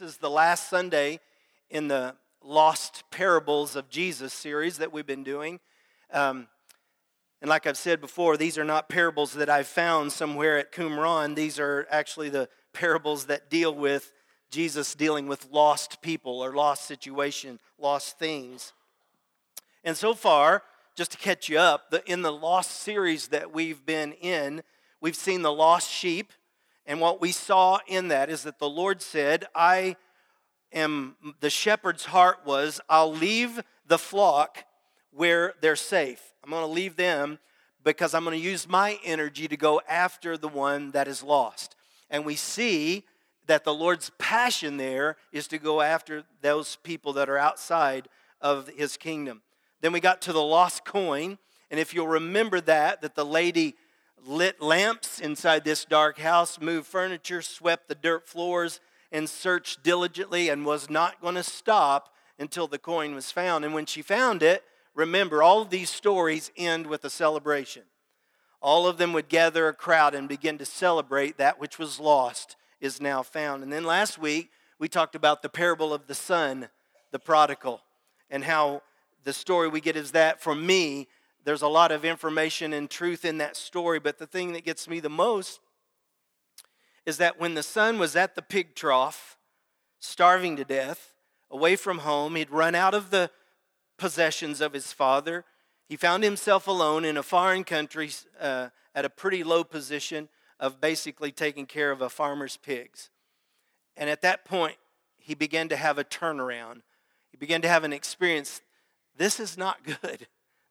This is the last Sunday in the Lost Parables of Jesus series that we've been doing. Um, and like I've said before, these are not parables that I've found somewhere at Qumran. These are actually the parables that deal with Jesus dealing with lost people or lost situation, lost things. And so far, just to catch you up, the, in the lost series that we've been in, we've seen the lost sheep. And what we saw in that is that the Lord said, I am, the shepherd's heart was, I'll leave the flock where they're safe. I'm going to leave them because I'm going to use my energy to go after the one that is lost. And we see that the Lord's passion there is to go after those people that are outside of his kingdom. Then we got to the lost coin, and if you'll remember that, that the lady lit lamps inside this dark house, moved furniture, swept the dirt floors, and searched diligently and was not going to stop until the coin was found. And when she found it, remember, all of these stories end with a celebration. All of them would gather a crowd and begin to celebrate that which was lost is now found. And then last week, we talked about the parable of the son, the prodigal, and how the story we get is that for me, there's a lot of information and truth in that story, but the thing that gets me the most is that when the son was at the pig trough, starving to death, away from home, he'd run out of the possessions of his father. He found himself alone in a foreign country uh, at a pretty low position of basically taking care of a farmer's pigs. And at that point, he began to have a turnaround. He began to have an experience. This is not good.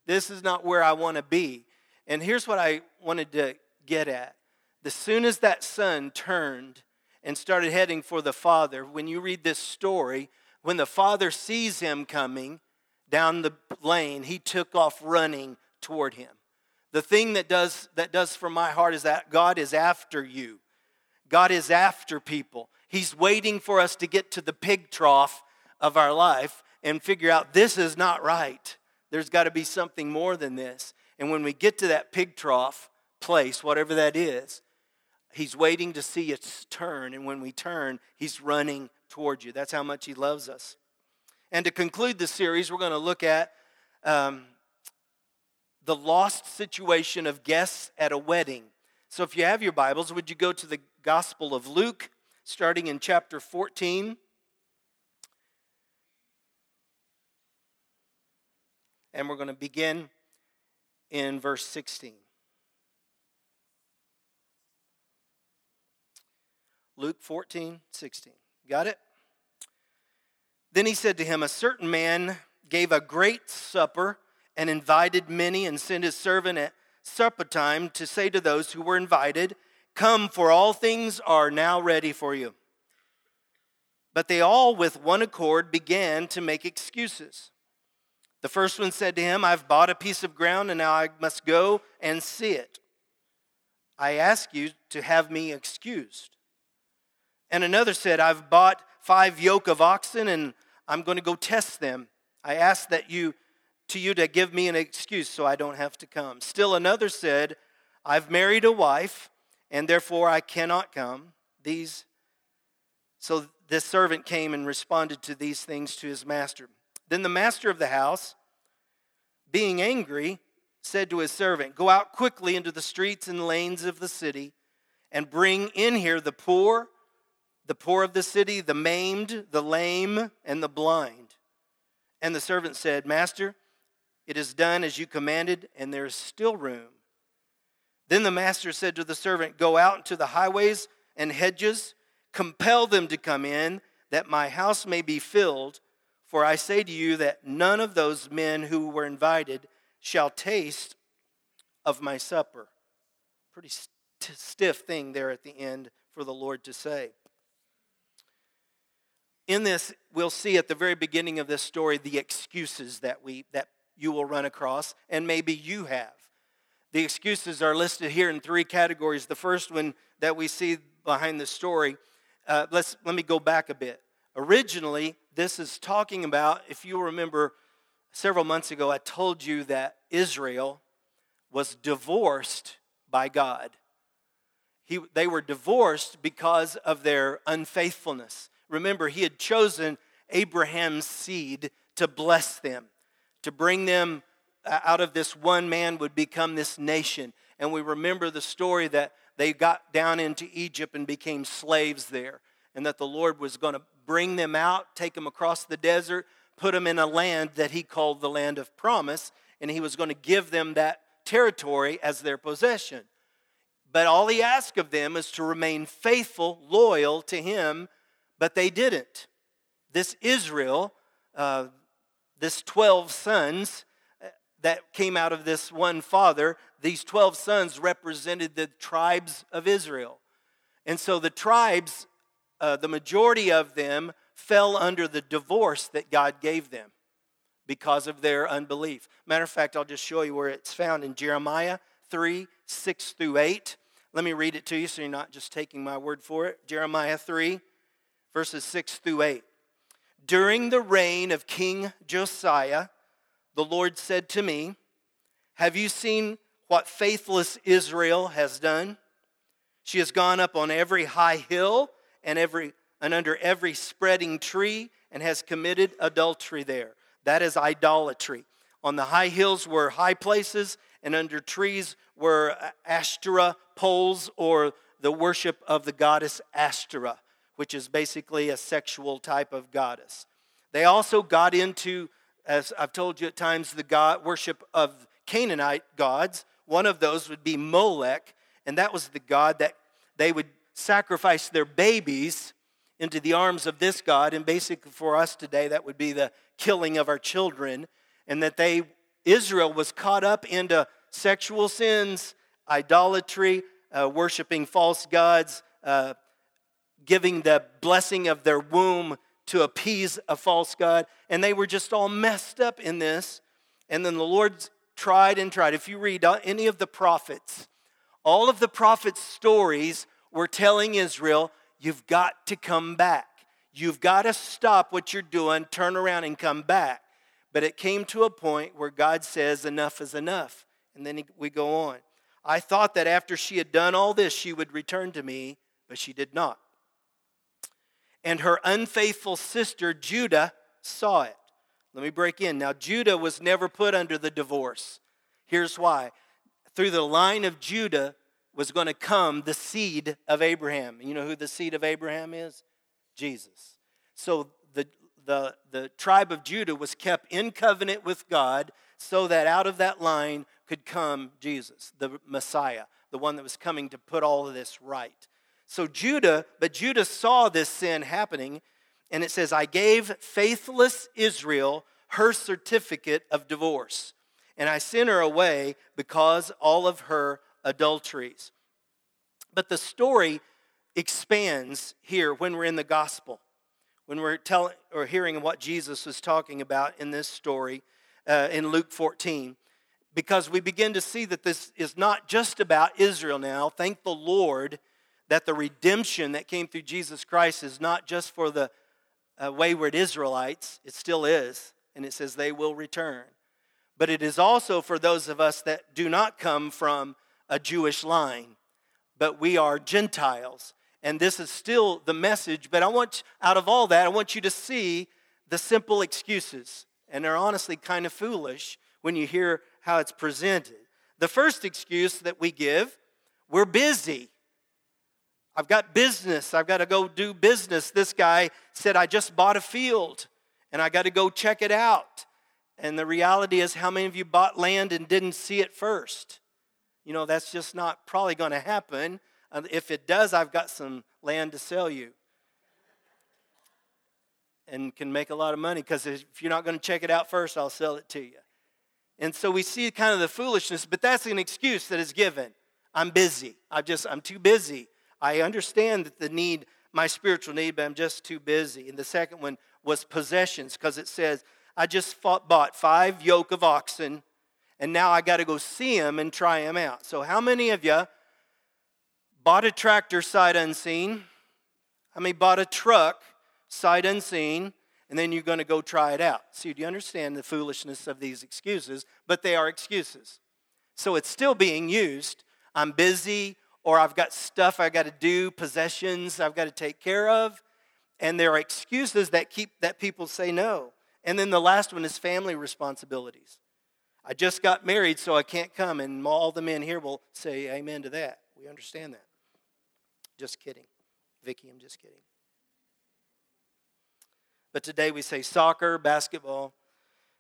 This is not where I want to be. And here's what I wanted to get at. As soon as that son turned and started heading for the father, when you read this story, when the father sees him coming down the lane, he took off running toward him. The thing that does that does for my heart is that God is after you. God is after people. He's waiting for us to get to the pig trough of our life and figure out this is not right. There's got to be something more than this. And when we get to that pig trough place, whatever that is, He's waiting to see us turn. And when we turn, He's running toward you. That's how much He loves us. And to conclude the series, we're going to look at um, the lost situation of guests at a wedding. So if you have your Bibles, would you go to the Gospel of Luke, starting in chapter 14? And we're going to begin in verse 16. Luke 14, 16. Got it? Then he said to him, A certain man gave a great supper and invited many, and sent his servant at supper time to say to those who were invited, Come, for all things are now ready for you. But they all, with one accord, began to make excuses. The first one said to him, I've bought a piece of ground and now I must go and see it. I ask you to have me excused. And another said, I've bought five yoke of oxen and I'm going to go test them. I ask that you to you to give me an excuse so I don't have to come. Still another said, I've married a wife and therefore I cannot come. These so this servant came and responded to these things to his master. Then the master of the house, being angry, said to his servant, Go out quickly into the streets and lanes of the city and bring in here the poor, the poor of the city, the maimed, the lame, and the blind. And the servant said, Master, it is done as you commanded, and there is still room. Then the master said to the servant, Go out into the highways and hedges, compel them to come in, that my house may be filled. For I say to you that none of those men who were invited shall taste of my supper. Pretty st- stiff thing there at the end for the Lord to say. In this, we'll see at the very beginning of this story the excuses that we that you will run across, and maybe you have. The excuses are listed here in three categories. The first one that we see behind the story, uh, let's let me go back a bit. Originally, this is talking about, if you remember several months ago, I told you that Israel was divorced by God. He, they were divorced because of their unfaithfulness. Remember, he had chosen Abraham's seed to bless them, to bring them uh, out of this one man would become this nation. And we remember the story that they got down into Egypt and became slaves there, and that the Lord was going to bring them out, take them across the desert, put them in a land that he called the land of promise, and he was going to give them that territory as their possession. But all he asked of them is to remain faithful, loyal to him, but they didn't. This Israel, uh, this 12 sons uh, that came out of this one father, these 12 sons represented the tribes of Israel. And so the tribes, uh, the majority of them, fell under the divorce that God gave them because of their unbelief. Matter of fact, I'll just show you where it's found in Jeremiah 3 6 through 8. Let me read it to you so you're not just taking my word for it. Jeremiah 3, verses 6 through 8. During the reign of King Josiah, the Lord said to me, Have you seen what faithless Israel has done? She has gone up on every high hill and, every, and under every spreading tree and has committed adultery there. That is idolatry. On the high hills were high places, and under trees were Ashtoreth poles or the worship of the goddess Ashtoreth, which is basically a sexual type of goddess. They also got into, as I've told you at times, the god worship of Canaanite gods. One of those would be Molech, and that was the god that they would sacrifice their babies into the arms of this God. And basically, for us today, that would be the killing of our children. And that they, Israel was caught up into sexual sins, idolatry, uh, worshiping false gods, uh, giving the blessing of their womb to appease a false God. And they were just all messed up in this. And then the Lord tried and tried. If you read any of the prophets, all of the prophets' stories were telling Israel, you've got to come back. You've got to stop what you're doing, turn around, and come back. But it came to a point where God says, enough is enough. And then we go on. I thought that after she had done all this, she would return to me, but she did not. And her unfaithful sister, Judah, saw it. Let me break in. Now, Judah was never put under the divorce. Here's why. Through the line of Judah was going to come the seed of Abraham. You know who the seed of Abraham is? Jesus. So the, the, the tribe of Judah was kept in covenant with God so that out of that line could come Jesus, the Messiah, the one that was coming to put all of this right. So Judah, but Judah saw this sin happening, and it says, I gave faithless Israel her certificate of divorce, and I sent her away because all of her adulteries. But the story expands here when we're in the gospel, when we're telling or hearing what Jesus was talking about in this story uh, in Luke 14 because we begin to see that this is not just about Israel now. Thank the Lord that the redemption that came through Jesus Christ is not just for the uh, wayward Israelites, it still is, and it says they will return. But it is also for those of us that do not come from a Jewish line, but we are Gentiles. And this is still the message, but I want, out of all that, I want you to see the simple excuses. And they're honestly kind of foolish when you hear how it's presented. The first excuse that we give we're busy. I've got business. I've got to go do business. This guy said, I just bought a field and I got to go check it out. And the reality is, how many of you bought land and didn't see it first? You know, that's just not probably going to happen. If it does, I've got some land to sell you and can make a lot of money because if you're not going to check it out first, I'll sell it to you. And so we see kind of the foolishness, but that's an excuse that is given. I'm busy. I'm just, I'm too busy. I understand that the need, my spiritual need, but I'm just too busy. And the second one was possessions, because it says, I just fought, bought five yoke of oxen, and now I got to go see him and try him out. So, how many of you bought a tractor sight unseen? How many bought a truck sight unseen? and then you're going to go try it out. See, do you understand the foolishness of these excuses? But they are excuses. So it's still being used. I'm busy, or I've got stuff I've got to do, possessions I've got to take care of. and there are excuses that keep that people say no. And then the last one is family responsibilities. I just got married, so I can't come. And all the men here will say amen to that. We understand that. Just kidding. Vicky, I'm just kidding. But today we say soccer, basketball,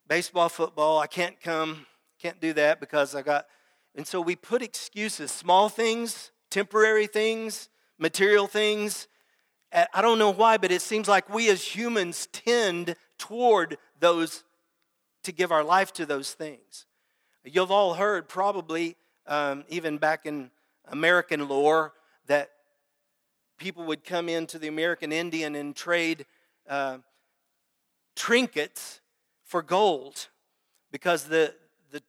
baseball, football. I can't come, can't do that because I got. And so we put excuses, small things, temporary things, material things. I don't know why, but it seems like we as humans tend toward those to give our life to those things. You've all heard, probably, um, even back in American lore, that people would come into the American Indian and trade uh, trinkets for gold because the, the,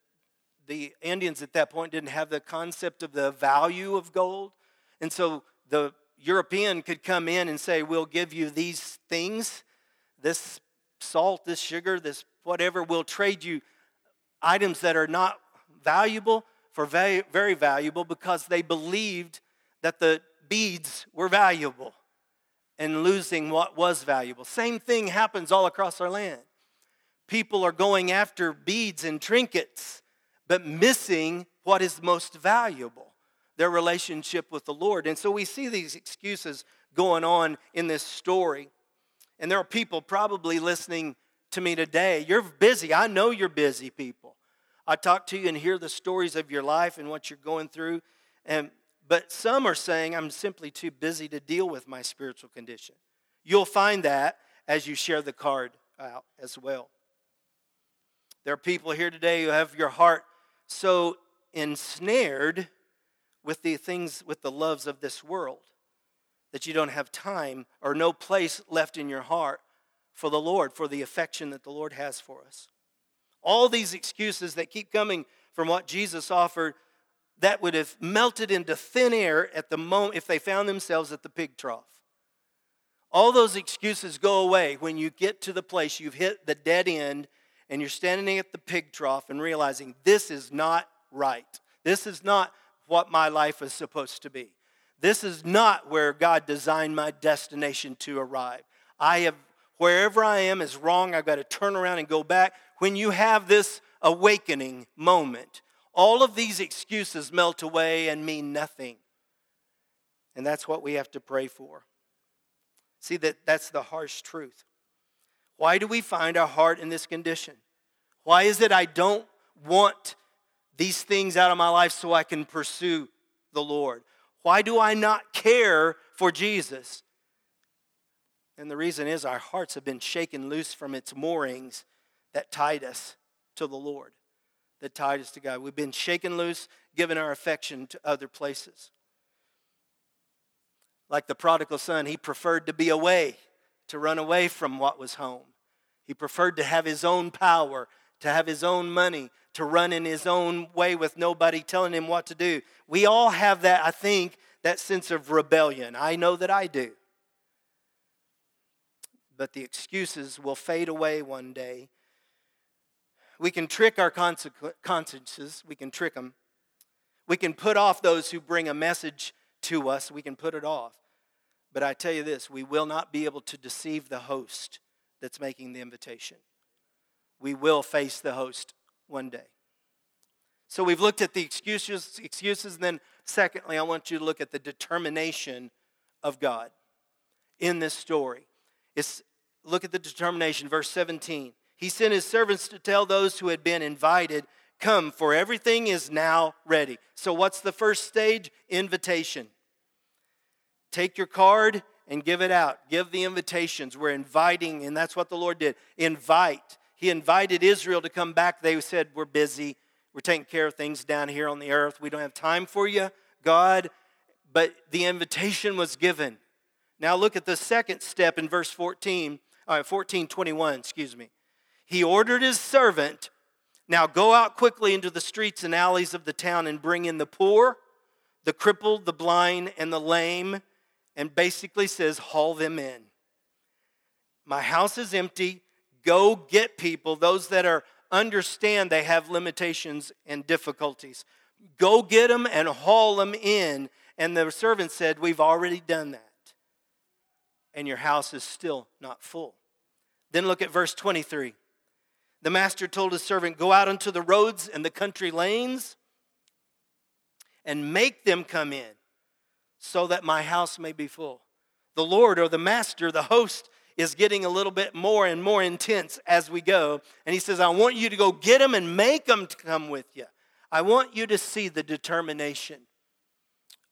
the Indians at that point didn't have the concept of the value of gold. And so the European could come in and say, We'll give you these things, this salt, this sugar, this whatever, we'll trade you items that are not valuable for very, very valuable because they believed that the beads were valuable and losing what was valuable. Same thing happens all across our land. People are going after beads and trinkets, but missing what is most valuable their relationship with the Lord. And so we see these excuses going on in this story. And there are people probably listening to me today. You're busy. I know you're busy, people. I talk to you and hear the stories of your life and what you're going through. And but some are saying, I'm simply too busy to deal with my spiritual condition. You'll find that as you share the card out as well. There are people here today who have your heart so ensnared with the things, with the loves of this world that you don't have time or no place left in your heart for the Lord, for the affection that the Lord has for us. All these excuses that keep coming from what Jesus offered that would have melted into thin air at the moment if they found themselves at the pig trough. All those excuses go away when you get to the place you've hit the dead end and you're standing at the pig trough and realizing this is not right. This is not what my life is supposed to be. This is not where God designed my destination to arrive. I have, wherever I am is wrong. I've got to turn around and go back. When you have this awakening moment, all of these excuses melt away and mean nothing. And that's what we have to pray for. See, that, that's the harsh truth. Why do we find our heart in this condition? Why is it I don't want these things out of my life so I can pursue the Lord? Why do I not care for Jesus? And the reason is our hearts have been shaken loose from its moorings that tied us to the Lord that tied us to God. We've been shaken loose, given our affection to other places. Like the prodigal son, he preferred to be away, to run away from what was home. He preferred to have his own power, to have his own money, to run in his own way with nobody telling him what to do. We all have that, I think, that sense of rebellion. I know that I do. But the excuses will fade away one day we can trick our consciences, we can trick them. We can put off those who bring a message to us, we can put it off. But I tell you this we will not be able to deceive the host that's making the invitation. We will face the host one day. So we've looked at the excuses, excuses, and then secondly, I want you to look at the determination of God in this story. It's, look at the determination, verse 17 he sent his servants to tell those who had been invited, Come, for everything is now ready. So, what's the first stage? Invitation. Take your card and give it out. Give the invitations. We're inviting, and that's what the Lord did. Invite. He invited Israel to come back. They said, We're busy. We're taking care of things down here on the earth. We don't have time for you, God. But the invitation was given. Now look at the second step in verse 14, uh, 14 21, excuse me he ordered his servant, Now go out quickly into the streets and alleys of the town and bring in the poor, the crippled, the blind, and the lame, and basically says, Haul them in. My house is empty. Go get people, those that are understand they have limitations and difficulties. Go get them and haul them in. And the servant said, We've already done that. And your house is still not full. Then look at verse 23. The master told his servant, Go out into the roads and the country lanes and make them come in so that my house may be full. The Lord or the master, the host, is getting a little bit more and more intense as we go. And he says, I want you to go get them and make them come with you. I want you to see the determination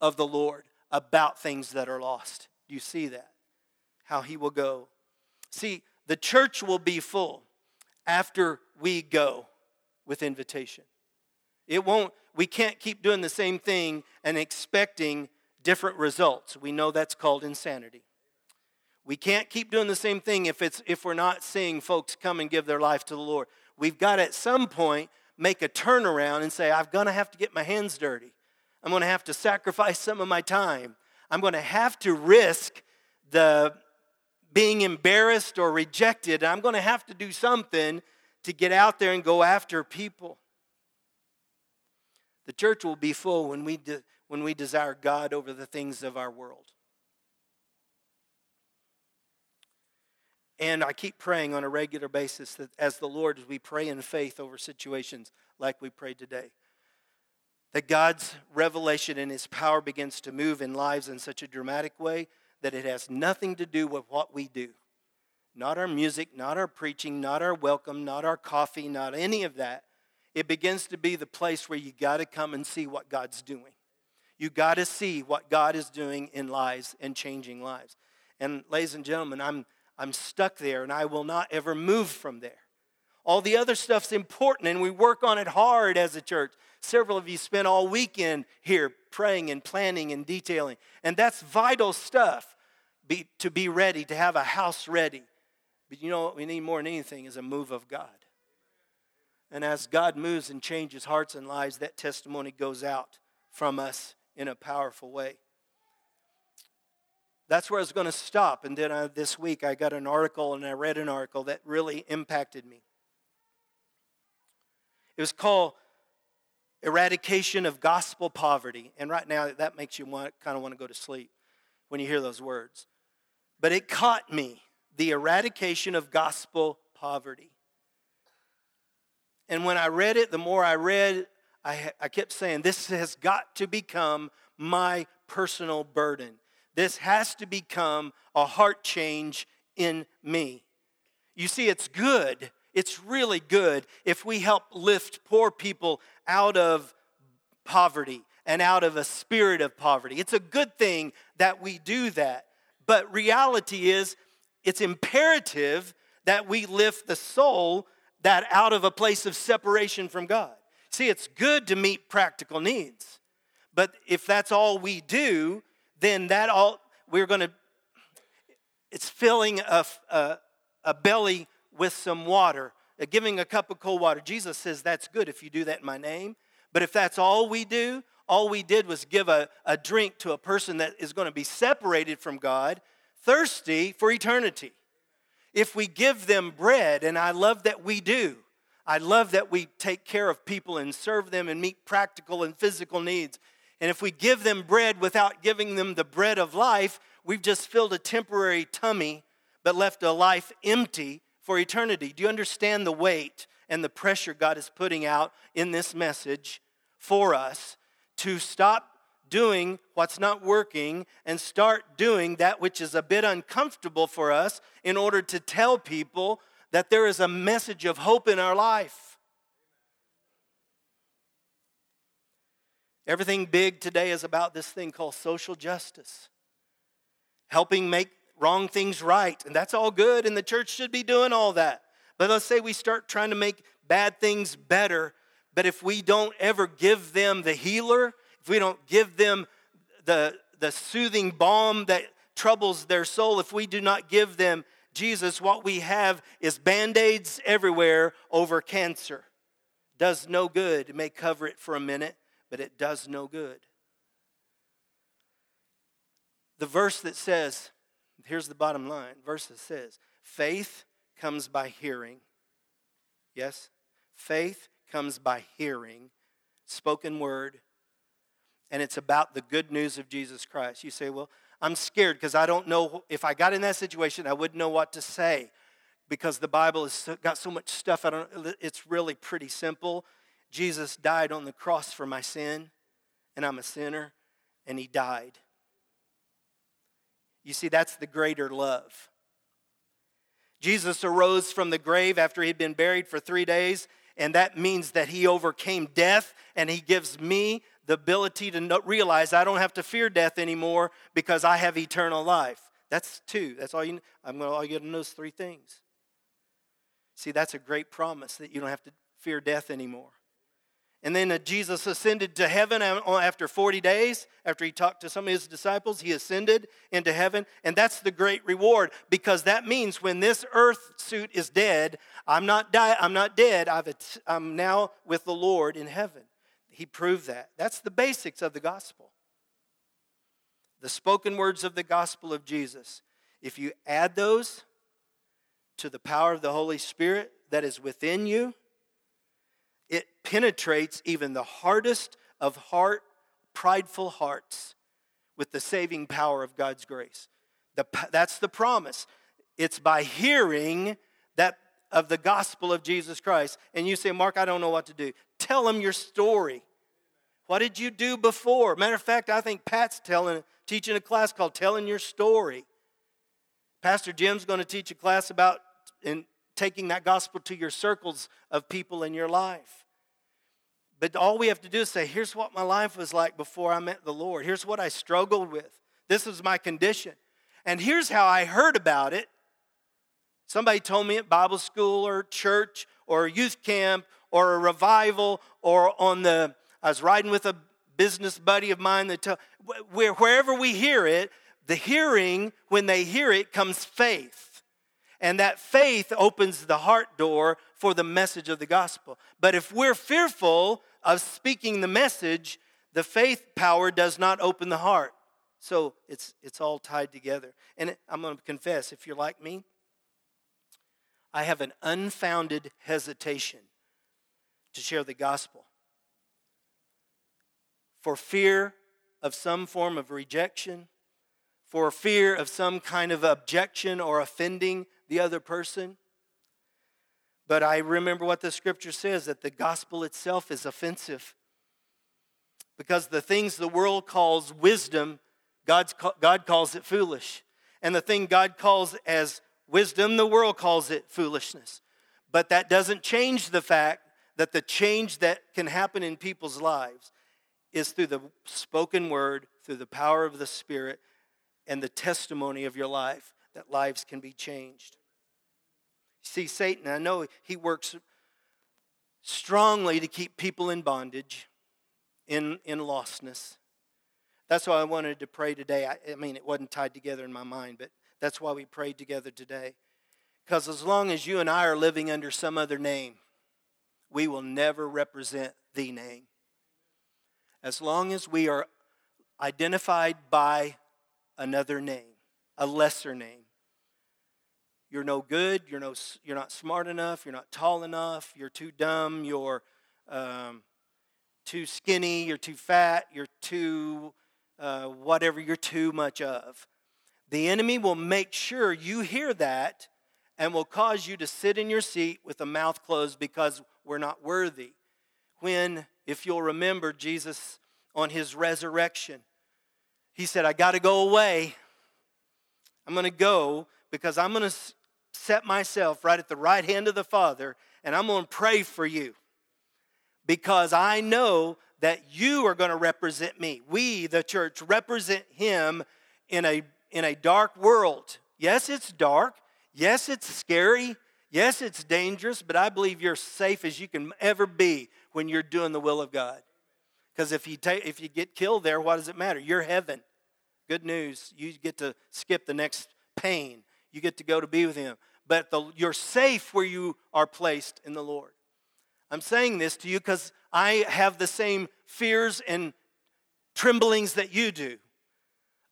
of the Lord about things that are lost. Do you see that? How he will go. See, the church will be full after we go with invitation. It won't, we can't keep doing the same thing and expecting different results. We know that's called insanity. We can't keep doing the same thing if, it's, if we're not seeing folks come and give their life to the Lord. We've got to at some point make a turnaround and say, I'm going to have to get my hands dirty. I'm going to have to sacrifice some of my time. I'm going to have to risk the being embarrassed or rejected. I'm going to have to do something to get out there and go after people. The church will be full when we, de- when we desire God over the things of our world. And I keep praying on a regular basis that as the Lord, as we pray in faith over situations like we prayed today, that God's revelation and His power begins to move in lives in such a dramatic way that it has nothing to do with what we do. Not our music, not our preaching, not our welcome, not our coffee, not any of that. It begins to be the place where you got to come and see what God's doing. You got to see what God is doing in lives and changing lives. And, ladies and gentlemen, I'm, I'm stuck there and I will not ever move from there. All the other stuff's important and we work on it hard as a church. Several of you spent all weekend here praying and planning and detailing. And that's vital stuff be, to be ready, to have a house ready. But you know what we need more than anything is a move of God. And as God moves and changes hearts and lives, that testimony goes out from us in a powerful way. That's where I was going to stop. And then I, uh, this week I got an article and I read an article that really impacted me. It was called Eradication of Gospel Poverty. And right now that makes you want, kind of want to go to sleep when you hear those words. But it caught me the eradication of gospel poverty. And when I read it, the more I read, I, I kept saying, This has got to become my personal burden. This has to become a heart change in me. You see, it's good. It's really good if we help lift poor people out of poverty and out of a spirit of poverty. It's a good thing that we do that. But reality is, it's imperative that we lift the soul that out of a place of separation from God. See, it's good to meet practical needs. But if that's all we do, then that all we're going to it's filling a, a, a, belly with some water, uh, giving a cup of cold water. Jesus says that's good if you do that in my name. But if that's all we do, all we did was give a, a drink to a person that is going to be separated from God, thirsty for eternity if we give them bread, and I love that we do, I love that we take care of people and serve them and meet practical and physical needs. And if we give them bread without giving them the bread of life, we've just filled a temporary tummy but left a life empty for eternity. Do you understand the weight and the pressure God is putting out in this message for us to stop doing what's not working and start doing that which is a bit uncomfortable for us in order to tell people that there is a message of hope in our life. Everything big today is about this thing called social justice, helping make wrong things right. And that's all good, and the church should be doing all that. But let's say we start trying to make bad things better, but if we don't ever give them the healer, if we don't give them the, the soothing balm that troubles their soul, if we do not give them Jesus, what we have is band aids everywhere over cancer. Does no good. It may cover it for a minute, but it does no good. The verse that says, here's the bottom line verse says, faith comes by hearing. Yes? Faith comes by hearing, spoken word, and it's about the good news of Jesus Christ. You say, Well, I'm scared because I don't know if I got in that situation, I wouldn't know what to say because the Bible has got so much stuff. I don't, it's really pretty simple. Jesus died on the cross for my sin, and I'm a sinner, and he died. You see, that's the greater love. Jesus arose from the grave after he'd been buried for three days, and that means that he overcame death, and he gives me the ability to realize I don't have to fear death anymore because I have eternal life. That's two. That's all you. I'm going to all get to is three things. See, that's a great promise that you don't have to fear death anymore. And then uh, Jesus ascended to heaven after 40 days, after he talked to some of his disciples, he ascended into heaven. And that's the great reward because that means when this earth suit is dead, I'm not, die, I'm not dead, I've, I'm now with the Lord in heaven. He proved that. That's the basics of the gospel. The spoken words of the gospel of Jesus. If you add those, to the power of the Holy Spirit that is within you, it penetrates even the hardest of heart, prideful hearts with the saving power of God's grace. The, that's the promise. It's by hearing that of the gospel of Jesus Christ. And you say, Mark, I don't know what to do. Tell them your story. What did you do before? Matter of fact, I think Pat's telling, teaching a class called Telling Your Story. Pastor Jim's going to teach a class about in taking that gospel to your circles of people in your life. But all we have to do is say, here's what my life was like before I met the Lord. Here's what I struggled with. This was my condition. And here's how I heard about it. Somebody told me at Bible school or church or youth camp or a revival or on the, I was riding with a business buddy of mine that tell, where, wherever we hear it, the hearing, when they hear it, comes faith. And that faith opens the heart door for the message of the gospel. But if we're fearful of speaking the message, the faith power does not open the heart. So it's, it's all tied together. And I'm going to confess if you're like me, I have an unfounded hesitation to share the gospel for fear of some form of rejection, for fear of some kind of objection or offending the other person. But I remember what the scripture says that the gospel itself is offensive. Because the things the world calls wisdom, God's, God calls it foolish. And the thing God calls as wisdom, the world calls it foolishness. But that doesn't change the fact that the change that can happen in people's lives is through the spoken word, through the power of the Spirit, and the testimony of your life that lives can be changed. See, Satan, I know he works strongly to keep people in bondage, in, in lostness. That's why I wanted to pray today. I, I mean, it wasn't tied together in my mind, but that's why we prayed together today. Because as long as you and I are living under some other name, we will never represent the name. As long as we are identified by another name, a lesser name, you're no good, you're, no, you're not smart enough, you're not tall enough, you're too dumb, you're um, too skinny, you're too fat, you're too uh, whatever. You're too much of. The enemy will make sure you hear that and will cause you to sit in your seat with the mouth closed because we're not worthy. When, if you'll remember, Jesus on his resurrection, he said, I got to go away. I'm going to go because I'm going to set myself right at the right hand of the Father and I'm going to pray for you because I know that you are going to represent me. We, the church, represent Him in a, in a dark world. Yes, it's dark. Yes, it's scary. Yes, it's dangerous, but I believe you're safe as you can ever be when you're doing the will of God. Because if you take, if you get killed there, what does it matter? You're heaven. Good news. You get to skip the next pain. You get to go to be with Him but the, you're safe where you are placed in the Lord. I'm saying this to you because I have the same fears and tremblings that you do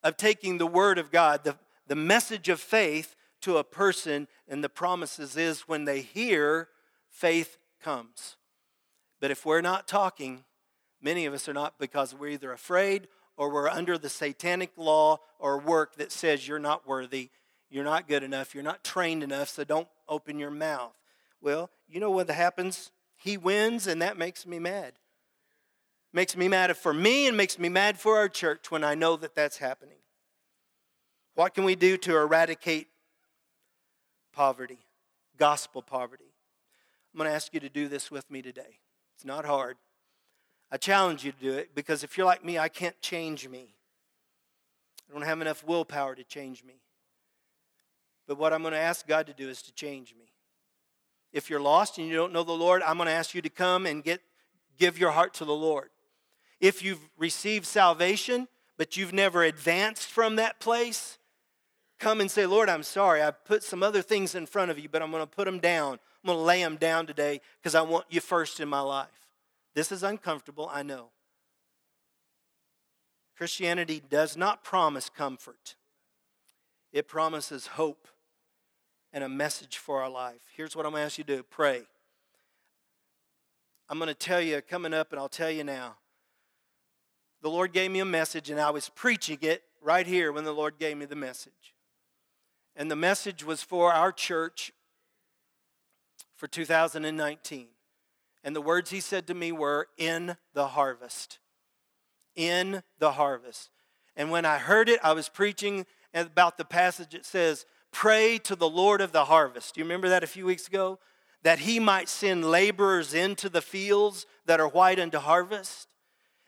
of taking the Word of God, the, the message of faith to a person, and the promises is when they hear, faith comes. But if we're not talking, many of us are not because we're either afraid or we're under the satanic law or work that says you're not worthy, you're not good enough, you're not trained enough, so don't open your mouth. Well, you know what happens? He wins, and that makes me mad. Makes me mad for me and makes me mad for our church when I know that that's happening. What can we do to eradicate poverty, gospel poverty? I'm going to ask you to do this with me today. It's not hard. I challenge you to do it because if you're like me, I can't change me. I don't have enough willpower to change me. But what I'm going to ask God to do is to change me. If you're lost and you don't know the Lord, I'm going to ask you to come and get, give your heart to the Lord. If you've received salvation, but you've never advanced from that place, come and say, Lord, I'm sorry. I put some other things in front of you, but I'm going to put them down. I'm going to lay them down today because I want you first in my life. This is uncomfortable, I know. Christianity does not promise comfort, it promises hope and a message for our life. Here's what I'm going to ask you to do pray. I'm going to tell you coming up, and I'll tell you now. The Lord gave me a message, and I was preaching it right here when the Lord gave me the message. And the message was for our church for 2019. And the words he said to me were, In the harvest. In the harvest. And when I heard it, I was preaching about the passage that says, Pray to the Lord of the harvest. Do you remember that a few weeks ago? That he might send laborers into the fields that are white unto harvest.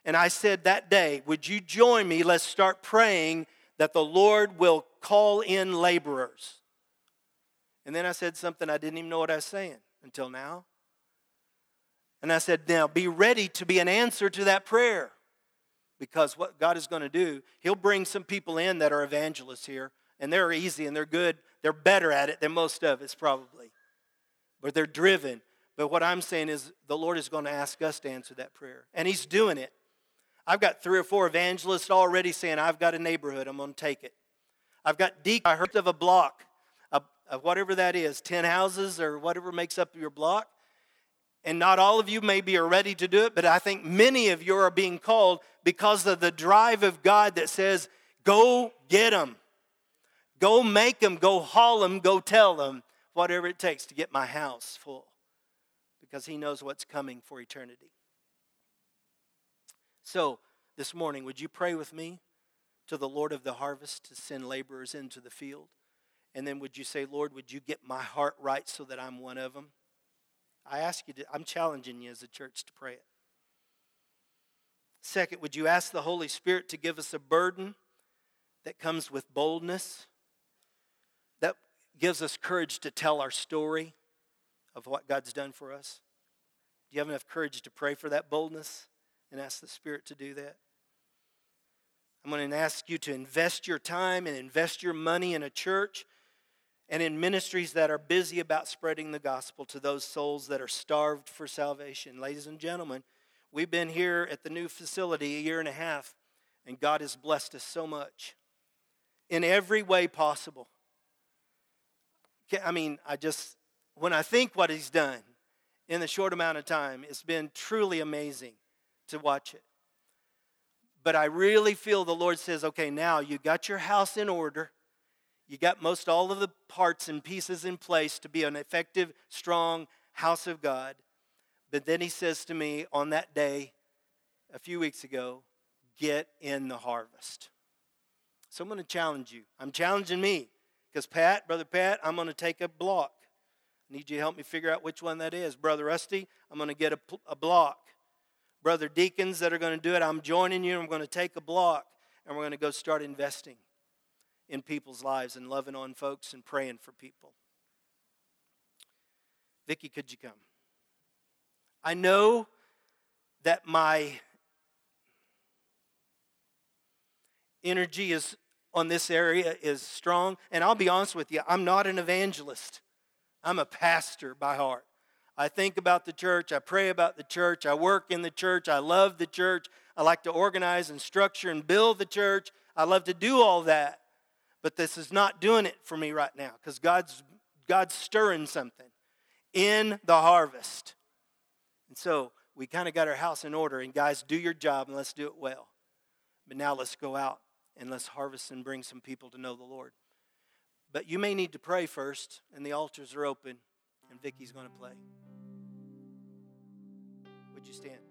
And I said that day, Would you join me? Let's start praying that the Lord will call in laborers. And then I said something I didn't even know what I was saying until now. And I said, Now be ready to be an answer to that prayer. Because what God is going to do, He'll bring some people in that are evangelists here and they're easy and they're good. They're better at it than most of us, probably. But they're driven. But what I'm saying is the Lord is going to ask us to answer that prayer. And He's doing it. I've got three or four evangelists already saying, I've got a neighborhood, I'm going to take it. I've got deep, I heard of a block, of, whatever that is, 10 houses or whatever makes up your block. And not all of you maybe are ready to do it, but I think many of you are being called because of the drive of God that says, go get them. Go make them, go haul them, go tell them, whatever it takes to get my house full. Because He knows what's coming for eternity. So, this morning, would you pray with me to the Lord of the harvest to send laborers into the field? And then would you say, Lord, would you get my heart right so that I'm one of them? I ask you to, I'm challenging you as a church to pray it. Second, would you ask the Holy Spirit to give us a burden that comes with boldness gives us courage to tell our story of what God's done for us? Do you have enough courage to pray for that boldness and ask the Spirit to do that? I'm going to ask you to invest your time and invest your money in a church and in ministries that are busy about spreading the gospel to those souls that are starved for salvation. Ladies and gentlemen, we've been here at the new facility a year and a half, and God has blessed us so much in every way possible. I mean, I just, when I think what he's done in the short amount of time, it's been truly amazing to watch it. But I really feel the Lord says, okay, now you got your house in order. You got most all of the parts and pieces in place to be an effective, strong house of God. But then he says to me on that day, a few weeks ago, get in the harvest. So I'm going to challenge you. I'm challenging me. Because, Pat, Brother Pat, I'm going to take a block. I need you to help me figure out which one that is. Brother Rusty, I'm going to get a, a block. Brother Deacons that are going to do it, I'm joining you. I'm going to take a block and we're going to go start investing in people's lives and loving on folks and praying for people. Vicki, could you come? I know that my energy is on this area is strong. And I'll be honest with you, I'm not an evangelist, I'm a pastor by heart. I think about the church, I pray about the church, I work in the church, I love the church, I like to organize and structure and build the church. I love to do all that. But this is not doing it for me right now because God's, God's stirring something in the harvest. And so we kind of got our house in order. And guys, do your job and let's do it well But now let's go out and let's harvest and bring some people to know the Lord. But you may need to pray first, and the altars are open, and Vicky's going to play. Would you stand?